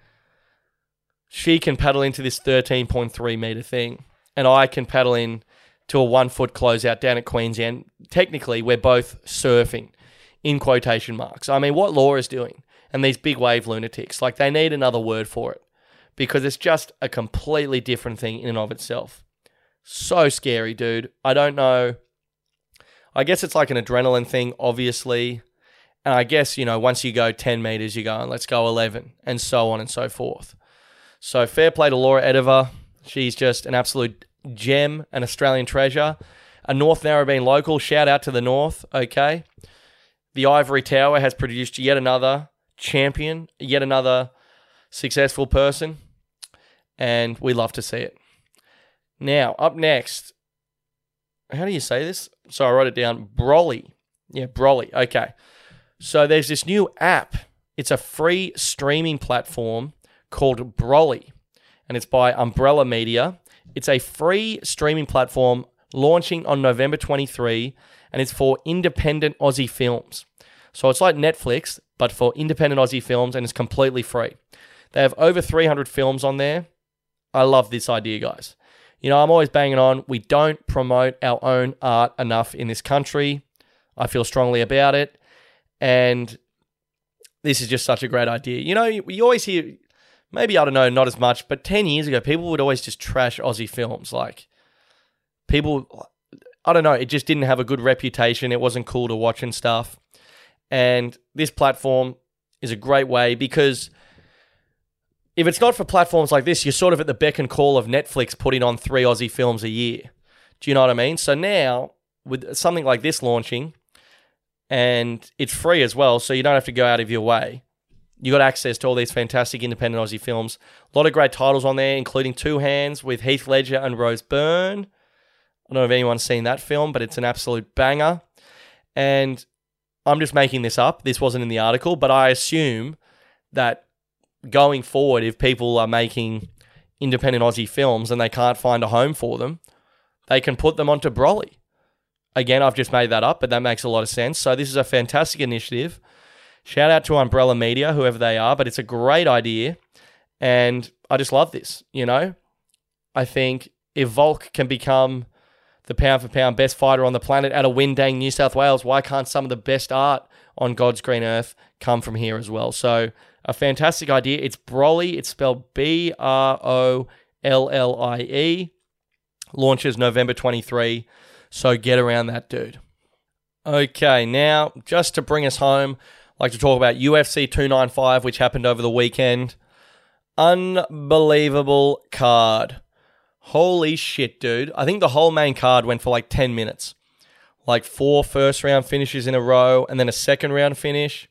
she can paddle into this 13.3 meter thing and I can paddle in to a one foot closeout down at Queensland. Technically, we're both surfing in quotation marks. I mean, what Laura's doing and these big wave lunatics, like they need another word for it because it's just a completely different thing in and of itself. So scary, dude. I don't know. I guess it's like an adrenaline thing, obviously. And I guess, you know, once you go 10 meters, you go, let's go 11, and so on and so forth. So fair play to Laura Enever. She's just an absolute gem, an Australian treasure. A North Narrabeen local. Shout out to the North, okay? The Ivory Tower has produced yet another champion, yet another successful person, and we love to see it. Now, up next, how do you say this? So I wrote it down. Brollie. Yeah, Brollie. Okay. So there's this new app. It's a free streaming platform called Brollie, and it's by Umbrella Media. It's a free streaming platform launching on November 23, and it's for independent Aussie films. So it's like Netflix, but for independent Aussie films, and it's completely free. They have over 300 films on there. I love this idea, guys. You know, I'm always banging on, we don't promote our own art enough in this country. I feel strongly about it. And this is just such a great idea. You know, you always hear maybe I don't know, not as much, but 10 years ago, people would always just trash Aussie films. Like, people, I don't know, it just didn't have a good reputation. It wasn't cool to watch and stuff. And this platform is a great way because if it's not for platforms like this, you're sort of at the beck and call of Netflix putting on three Aussie films a year. Do you know what I mean? So now, with something like this launching, and it's free as well, so you don't have to go out of your way. You got access to all these fantastic independent Aussie films. A lot of great titles on there, including Two Hands with Heath Ledger and Rose Byrne. I don't know if anyone's seen that film, but it's an absolute banger. And I'm just making this up. This wasn't in the article, but I assume that going forward, if people are making independent Aussie films and they can't find a home for them, they can put them onto Brollie. Again, I've just made that up, but that makes a lot of sense. So this is a fantastic initiative. Shout out to Umbrella Media, whoever they are, but it's a great idea. And I just love this, you know? I think if Volk can become the pound for pound best fighter on the planet out of Windang, New South Wales, why can't some of the best art on God's green earth come from here as well? So, a fantastic idea. It's Brollie, it's spelled B R O L L I E. Launches November 23. So, get around that, dude. Okay, now, just to bring us home, like to talk about UFC 295, which happened over the weekend. Unbelievable card. Holy shit, dude. I think the whole main card went for like 10 minutes. Like four first round finishes in a row and then a second round finish.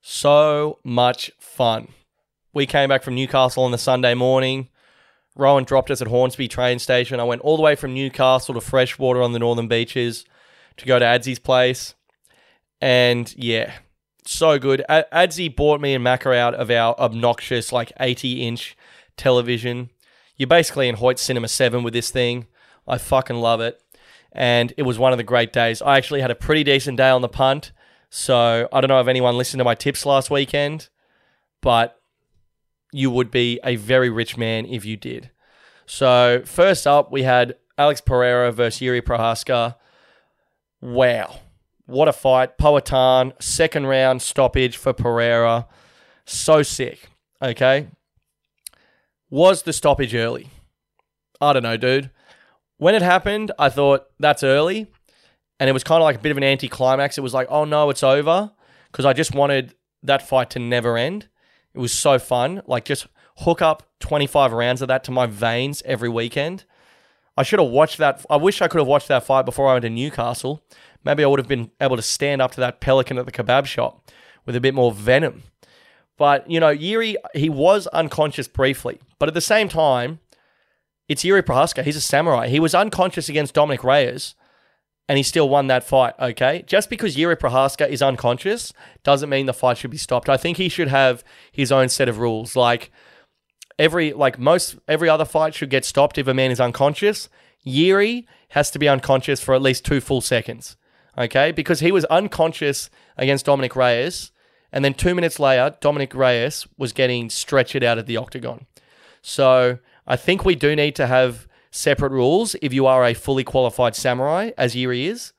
So much fun. We came back from Newcastle on the Sunday morning. Rowan dropped us at Hornsby train station. I went all the way from Newcastle to Freshwater on the northern beaches to go to Adsy's place. And yeah, so good. Adsy bought me and Macca out of our obnoxious, like 80 inch television. You're basically in Hoyt Cinema 7 with this thing. I fucking love it. And it was one of the great days. I actually had a pretty decent day on the punt. So I don't know if anyone listened to my tips last weekend, but you would be a very rich man if you did. So first up, we had Alex Pereira versus Yuri Prochazka. Wow. What a fight. Poatan, second round stoppage for Pereira. So sick. Okay. Was the stoppage early? I don't know, dude. When it happened, I thought that's early. And it was kind of like a bit of an anticlimax. It was like, oh no, it's over. Because I just wanted that fight to never end. It was so fun. Like, just hook up 25 rounds of that to my veins every weekend. I should have watched that. I wish I could have watched that fight before I went to Newcastle. Maybe I would have been able to stand up to that pelican at the kebab shop with a bit more venom. But, you know, Yuri, he was unconscious briefly. But at the same time, it's Yuri Prochazka. He's a samurai. He was unconscious against Dominic Reyes and he still won that fight, okay? Just because Yuri Prochazka is unconscious doesn't mean the fight should be stopped. I think he should have his own set of rules. Like every like most every other fight should get stopped if a man is unconscious. Yuri has to be unconscious for at least 2 full seconds. Okay? Because he was unconscious against Dominic Reyes and then 2 minutes later Dominic Reyes was getting stretched out of the octagon. So, I think we do need to have separate rules if you are a fully qualified samurai, as Yuri is.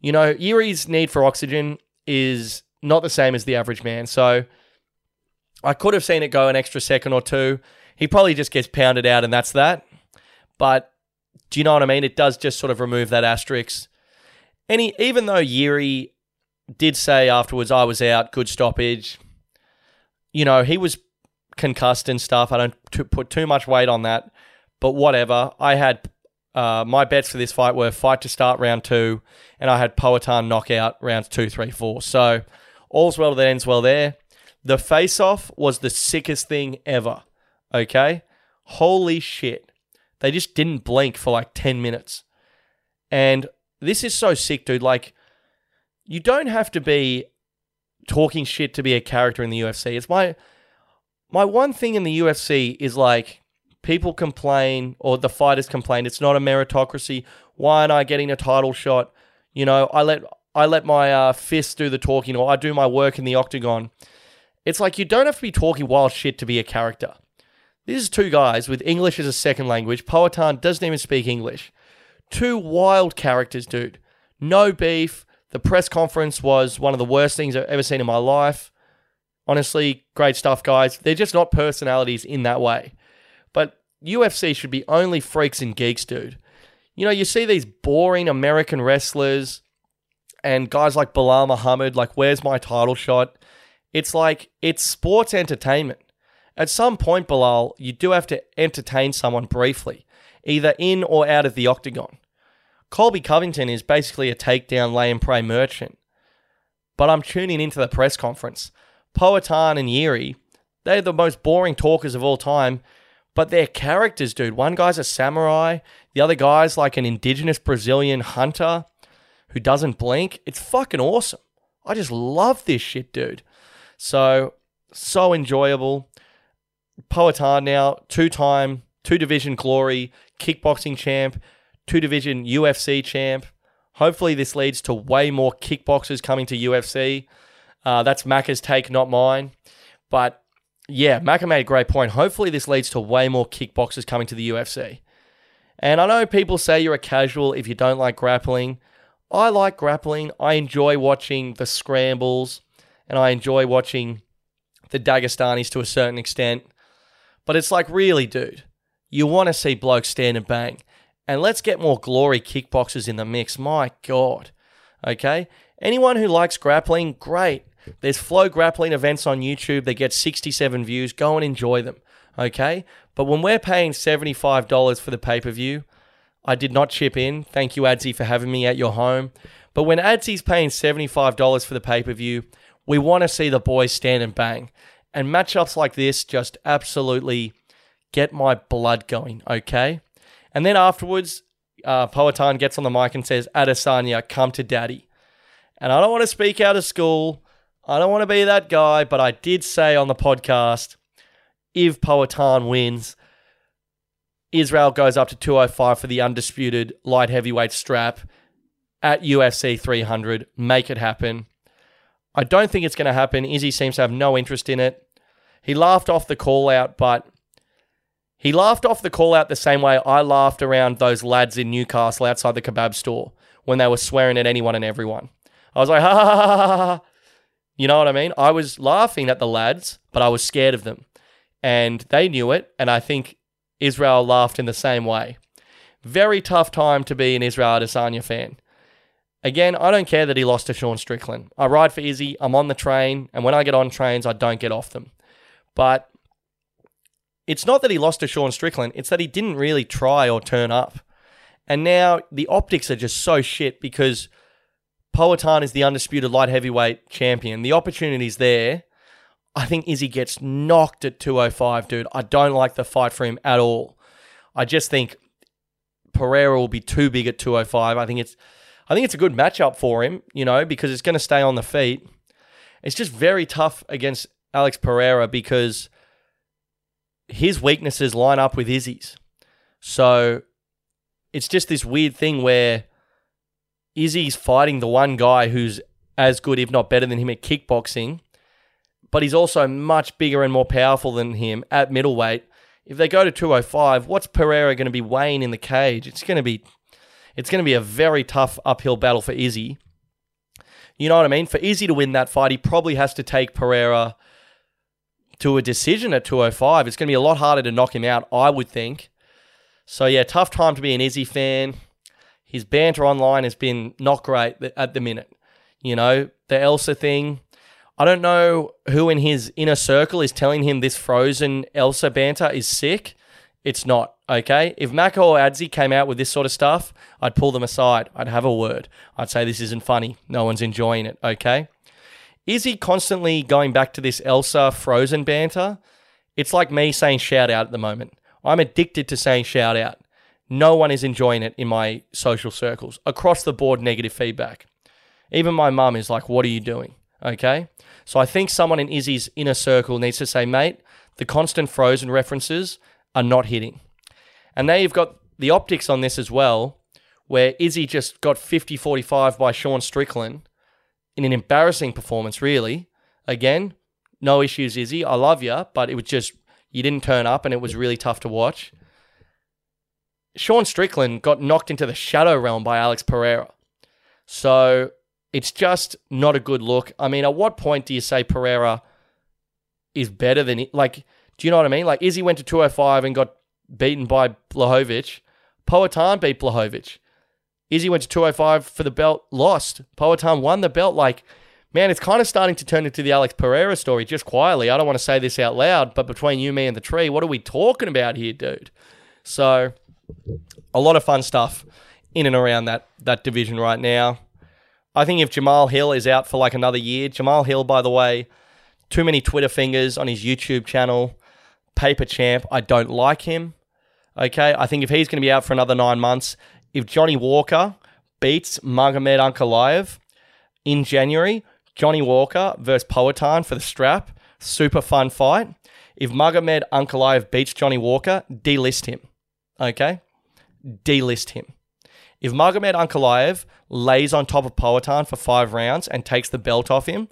You know, Yuri's need for oxygen is not the same as the average man. So I could have seen it go an extra second or two. He probably just gets pounded out and that's that. But do you know what I mean? It does just sort of remove that asterisk. Any even though Yuri did say afterwards I was out, good stoppage. You know, he was concussed and stuff. I don't put too much weight on that. But whatever. I had uh, my bets for this fight were fight to start round two, and I had Poatan knockout rounds two, three, four. So all's well that ends well there. The face off was the sickest thing ever. Okay? Holy shit. They just didn't blink for like 10 minutes. And this is so sick, dude. Like, you don't have to be talking shit to be a character in the UFC. It's my my one thing in the UFC is like people complain or the fighters complain it's not a meritocracy. Why aren't I getting a title shot? You know, I let I let my uh, fist do the talking or I do my work in the octagon. It's like you don't have to be talking wild shit to be a character. These is two guys with English as a second language. Poatan doesn't even speak English. Two wild characters, dude. No beef. The press conference was one of the worst things I've ever seen in my life. Honestly, great stuff, guys. They're just not personalities in that way. But UFC should be only freaks and geeks, dude. You know, you see these boring American wrestlers and guys like Belal Muhammad, like, where's my title shot? It's like, it's sports entertainment. At some point, Belal, you do have to entertain someone briefly, either in or out of the octagon. Colby Covington is basically a takedown lay and pray merchant. but I'm tuning into the press conference. Poatan and Yuri, they're the most boring talkers of all time, but they're characters, dude. One guy's a samurai, the other guy's like an indigenous Brazilian hunter who doesn't blink. It's fucking awesome. I just love this shit, dude. So, so enjoyable. Poatan now, two time, two division glory, kickboxing champ, two division UFC champ. Hopefully, this leads to way more kickboxers coming to UFC. Uh, that's Macca's take, not mine. But yeah, Macca made a great point. Hopefully, this leads to way more kickboxers coming to the UFC. And I know people say you're a casual if you don't like grappling. I like grappling. I enjoy watching the scrambles and I enjoy watching the Dagestanis to a certain extent. But it's like, really, dude, you want to see blokes stand and bang. And let's get more glory kickboxers in the mix. My God. Okay? Anyone who likes grappling, great. There's flow grappling events on YouTube. They get 67 views. Go and enjoy them. Okay? But when we're paying $75 for the pay per view, I did not chip in. Thank you, Adzi, for having me at your home. But when Adzi's paying $75 for the pay per view, we want to see the boys stand and bang. And matchups like this just absolutely get my blood going, okay? And then afterwards, uh, Poatan gets on the mic and says, Adesanya, come to daddy. And I don't want to speak out of school. I don't want to be that guy, but I did say on the podcast if Poatan wins, Israel goes up to 205 for the undisputed light heavyweight strap at UFC 300. Make it happen. I don't think it's going to happen. Izzy seems to have no interest in it. He laughed off the call out, but he laughed off the call out the same way I laughed around those lads in Newcastle outside the kebab store when they were swearing at anyone and everyone. I was like, *laughs* ha ha ha ha ha. ha. You know what I mean? I was laughing at the lads, but I was scared of them. And they knew it. And I think Israel laughed in the same way. Very tough time to be an Israel Adesanya fan. Again, I don't care that he lost to Sean Strickland. I ride for Izzy, I'm on the train, and when I get on trains, I don't get off them. But it's not that he lost to Sean Strickland, it's that he didn't really try or turn up. And now the optics are just so shit because Poatan is the undisputed light heavyweight champion. The opportunity's there. I think Izzy gets knocked at 205, dude. I don't like the fight for him at all. I just think Pereira will be too big at 205. I think it's I think it's a good matchup for him, you know, because it's going to stay on the feet. It's just very tough against Alex Pereira because his weaknesses line up with Izzy's. So it's just this weird thing where Izzy's fighting the one guy who's as good, if not better than him at kickboxing, but he's also much bigger and more powerful than him at middleweight. If they go to 205, what's Pereira going to be weighing in the cage? It's going to be it's going to be a very tough uphill battle for Izzy. You know what I mean? For Izzy to win that fight, he probably has to take Pereira to a decision at 205. It's going to be a lot harder to knock him out, I would think. So, yeah, tough time to be an Izzy fan. His banter online has been not great at the minute. You know, the Elsa thing. I don't know who in his inner circle is telling him this frozen Elsa banter is sick. It's not, okay? If Mako or Adzi came out with this sort of stuff, I'd pull them aside. I'd have a word. I'd say this isn't funny. No one's enjoying it, okay? Is he constantly going back to this Elsa frozen banter? It's like me saying shout out at the moment. I'm addicted to saying shout out. No one is enjoying it in my social circles. Across the board, negative feedback. Even my mum is like, What are you doing? Okay. So I think someone in Izzy's inner circle needs to say, Mate, the constant frozen references are not hitting. And now you've got the optics on this as well, where Izzy just got 50 45 by Sean Strickland in an embarrassing performance, really. Again, no issues, Izzy. I love you, but it was just, you didn't turn up and it was really tough to watch. Sean Strickland got knocked into the shadow realm by Alex Pereira. So it's just not a good look. I mean, at what point do you say Pereira is better than, like, do you know what I mean? Like Izzy went to 205 and got beaten by Blachowicz. Poatan beat Blachowicz. Izzy went to 205 for the belt, lost. Poatan won the belt. Like, man, it's kind of starting to turn into the Alex Pereira story just quietly. I don't want to say this out loud, but between you, me, and the tree, what are we talking about here, dude? So, a lot of fun stuff in and around that that division right now. I think if Jamal Hill is out for like another year, Jamal Hill, by the way, too many Twitter fingers on his YouTube channel, paper champ. I don't like him. Okay, I think if he's going to be out for another nine months, if Johnny Walker beats Magomed Ankalaev in January, Johnny Walker versus Poatan for the strap, super fun fight. If Magomed Ankalaev beats Johnny Walker, delist him. Okay, delist him. If Magomed Ankalaev lays on top of Poatan for five rounds and takes the belt off him,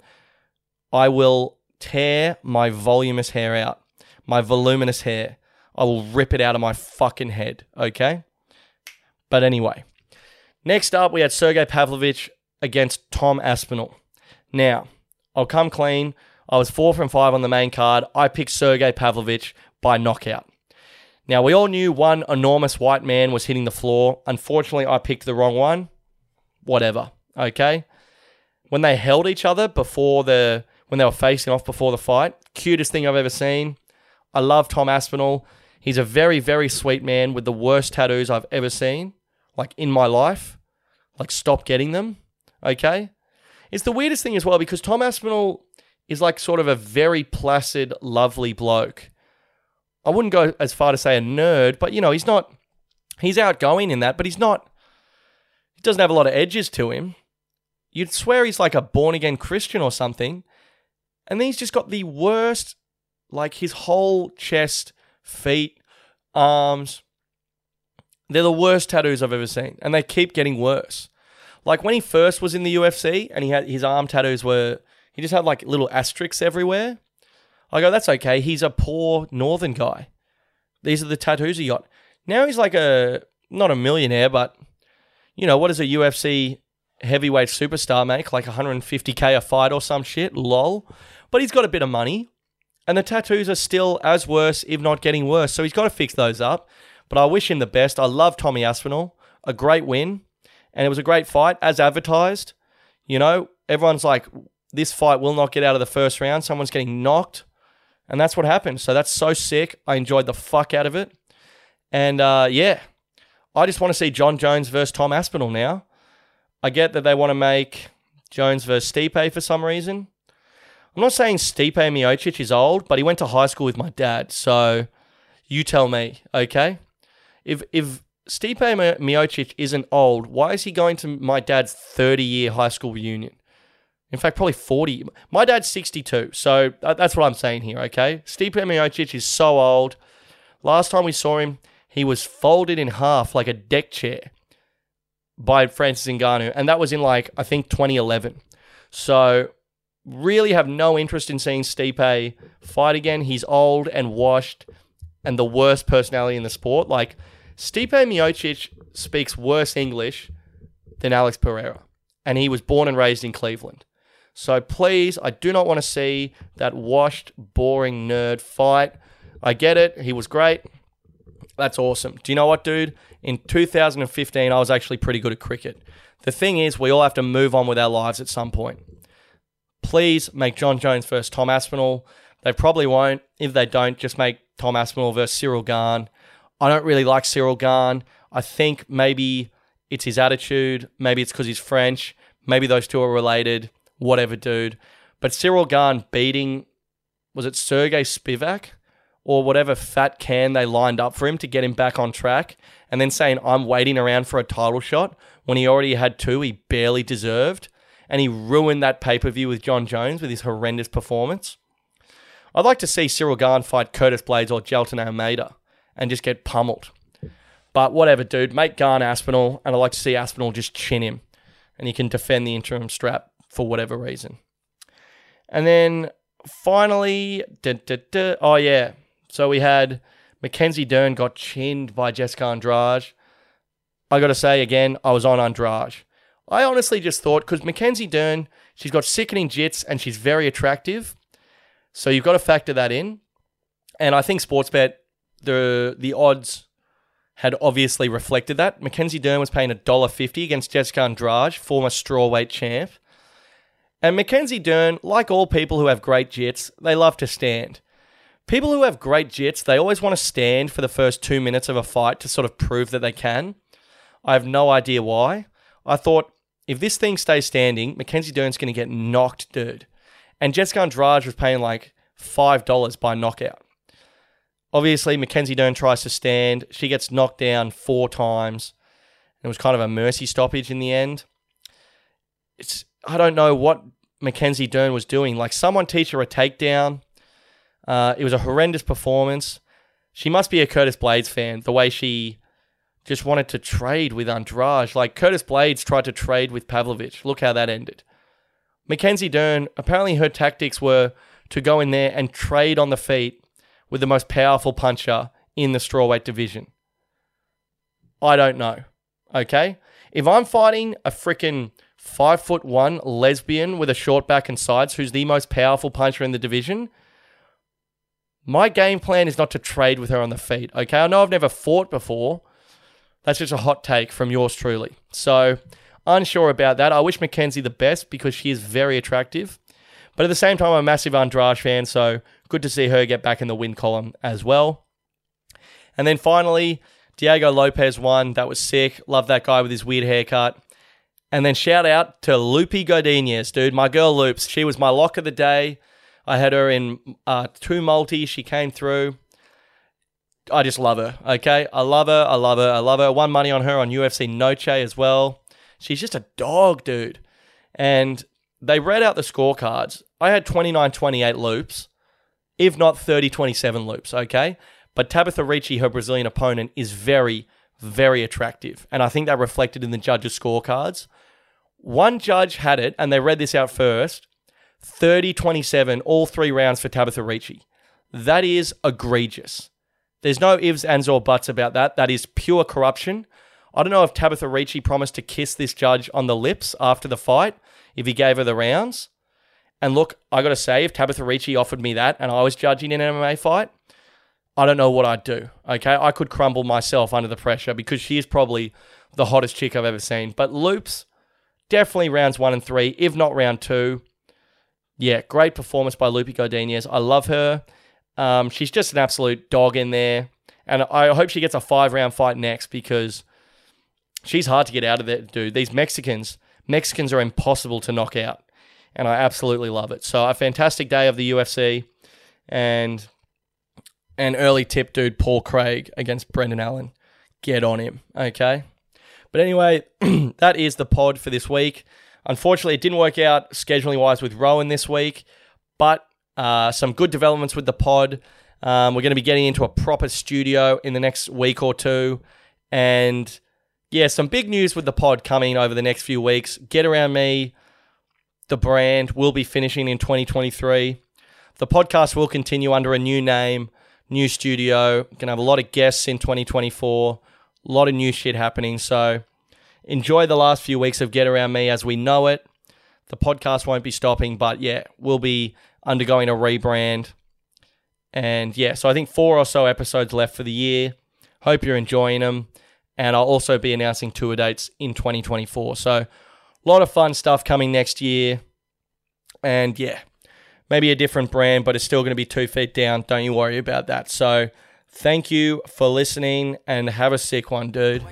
I will tear my voluminous hair out, my voluminous hair. I will rip it out of my fucking head, okay? But anyway, next up we had Sergey Pavlovich against Tom Aspinall. Now, I'll come clean. I was four from five on the main card. I picked Sergey Pavlovich by knockout. Now, we all knew one enormous white man was hitting the floor. Unfortunately, I picked the wrong one. Whatever, okay? When they held each other before the, when they were facing off before the fight, cutest thing I've ever seen. I love Tom Aspinall. He's a very, very sweet man with the worst tattoos I've ever seen, like in my life. Like, stop getting them, okay? It's the weirdest thing as well because Tom Aspinall is like sort of a very placid, lovely bloke. I wouldn't go as far to say a nerd, but you know, he's not, he's outgoing in that, but he's not, he doesn't have a lot of edges to him. You'd swear he's like a born again Christian or something. And then he's just got the worst, like his whole chest, feet, arms. They're the worst tattoos I've ever seen. And they keep getting worse. Like when he first was in the UFC and he had his arm tattoos were, he just had like little asterisks everywhere. I go, that's okay. He's a poor northern guy. These are the tattoos he got. Now he's like a not a millionaire, but you know what does a UFC heavyweight superstar make? Like 150k a fight or some shit. Lol. But he's got a bit of money, and the tattoos are still as worse, if not getting worse. So he's got to fix those up. But I wish him the best. I love Tommy Aspinall. A great win, and it was a great fight as advertised. You know, everyone's like, this fight will not get out of the first round. Someone's getting knocked. And that's what happened. So that's so sick. I enjoyed the fuck out of it. And uh, yeah, I just want to see John Jones versus Tom Aspinall now. I get that they want to make Jones versus Stipe for some reason. I'm not saying Stipe Miocic is old, but he went to high school with my dad. So you tell me, okay? If if Stipe Miocic isn't old, why is he going to my dad's 30 year high school reunion? In fact, probably 40. My dad's 62, so that's what I'm saying here, okay? Stipe Miocic is so old. Last time we saw him, he was folded in half like a deck chair by Francis Ngannou, and that was in like, I think 2011. So, really have no interest in seeing Stipe fight again. He's old and washed and the worst personality in the sport. Like, Stipe Miocic speaks worse English than Alex Pereira, and he was born and raised in Cleveland. So please, I do not want to see that washed, boring nerd fight. I get it. He was great. That's awesome. Do you know what, dude? In 2015, I was actually pretty good at cricket. The thing is, we all have to move on with our lives at some point. Please make John Jones versus Tom Aspinall. They probably won't. If they don't, just make Tom Aspinall versus Cyril Gane. I don't really like Cyril Gane. I think maybe it's his attitude. Maybe it's because he's French. Maybe those two are related whatever, dude. But Cyril Gane beating, was it Sergey Spivak or whatever fat can they lined up for him to get him back on track, and then saying, I'm waiting around for a title shot when he already had two he barely deserved, and he ruined that pay per view with John Jones with his horrendous performance. I'd like to see Cyril Gane fight Curtis Blaydes or Jailton Almeida and just get pummeled. But whatever, dude. Make Gane Aspinall, and I'd like to see Aspinall just chin him, and he can defend the interim strap for whatever reason. And then finally, duh, duh, duh, oh yeah, so we had Mackenzie Dern got chinned by Jessica Andrade. I got to say again, I was on Andrade. I honestly just thought because Mackenzie Dern, she's got sickening jits and she's very attractive, so you've got to factor that in. And I think Sportsbet the the odds had obviously reflected that. Mackenzie Dern was paying $1.50 against Jessica Andrade, former strawweight champ. And Mackenzie Dern, like all people who have great jits, they love to stand. People who have great jits, they always want to stand for the first two minutes of a fight to sort of prove that they can. I have no idea why. I thought if this thing stays standing, Mackenzie Dern's going to get knocked, dude. And Jessica Andrade was paying like $5 by knockout. Obviously, Mackenzie Dern tries to stand. She gets knocked down four times. It was kind of a mercy stoppage in the end. It's I don't know what Mackenzie Dern was doing. Like someone teach her a takedown. Uh, it was a horrendous performance. She must be a Curtis Blaydes fan. The way she just wanted to trade with Andrade. Like Curtis Blaydes tried to trade with Pavlovich. Look how that ended. Mackenzie Dern, apparently her tactics were to go in there and trade on the feet with the most powerful puncher in the strawweight division. I don't know. Okay? If I'm fighting a freaking five foot one lesbian with a short back and sides who's the most powerful puncher in the division, my game plan is not to trade with her on the feet. Okay? I know I've never fought before, that's just a hot take from yours truly. So, unsure about that. I wish Mackenzie the best because she is very attractive. But at the same time, I'm a massive Andrade fan, so good to see her get back in the win column as well. And then finally, Diego Lopez won. That was sick. Love that guy with his weird haircut. And then shout out to Loopy Godinez, dude. My girl Loops. She was my lock of the day. I had her in uh, two multi. She came through. I just love her. Okay, I love her. I love her. I love her. Won money on her on UFC Noche as well. She's just a dog, dude. And they read out the scorecards. I had 29 28 loops, if not 30 27 loops, okay? But Tabitha Ricci, her Brazilian opponent, is very, very attractive. And I think that reflected in the judges' scorecards. One judge had it, and they read this out first 30 27, all three rounds for Tabitha Ricci. That is egregious. There's no ifs, ands, or buts about that. That is pure corruption. I don't know if Tabitha Ricci promised to kiss this judge on the lips after the fight if he gave her the rounds. And look, I got to say, if Tabitha Ricci offered me that and I was judging an MMA fight, I don't know what I'd do. Okay. I could crumble myself under the pressure because she is probably the hottest chick I've ever seen. But Loops, definitely rounds one and three, if not round two. Yeah, great performance by Loopy Godinez. I love her. Um, she's just an absolute dog in there. And I hope she gets a five round fight next because she's hard to get out of there, dude. These Mexicans, Mexicans are impossible to knock out. And I absolutely love it. So a fantastic day of the UFC and an early tip, dude, Paul Craig against Brendan Allen. Get on him, okay? But anyway, *clears throat* that is the pod for this week. Unfortunately, it didn't work out scheduling wise with Rowan this week, but uh, some good developments with the pod. Um, we're going to be getting into a proper studio in the next week or two. And yeah, some big news with the pod coming over the next few weeks. Get Around Me, the brand, will be finishing in 2023. The podcast will continue under a new name, new studio. To have a lot of guests in 2024, a lot of new shit happening. So enjoy the last few weeks of Get Around Me as we know it. The podcast won't be stopping, but yeah, we'll be undergoing a rebrand. And yeah, so I think four or so episodes left for the year. Hope you're enjoying them. And I'll also be announcing tour dates in 2024. So lot of fun stuff coming next year. And yeah, maybe a different brand, but it's still going to be two feet down. Don't you worry about that. So thank you for listening and have a sick one, dude.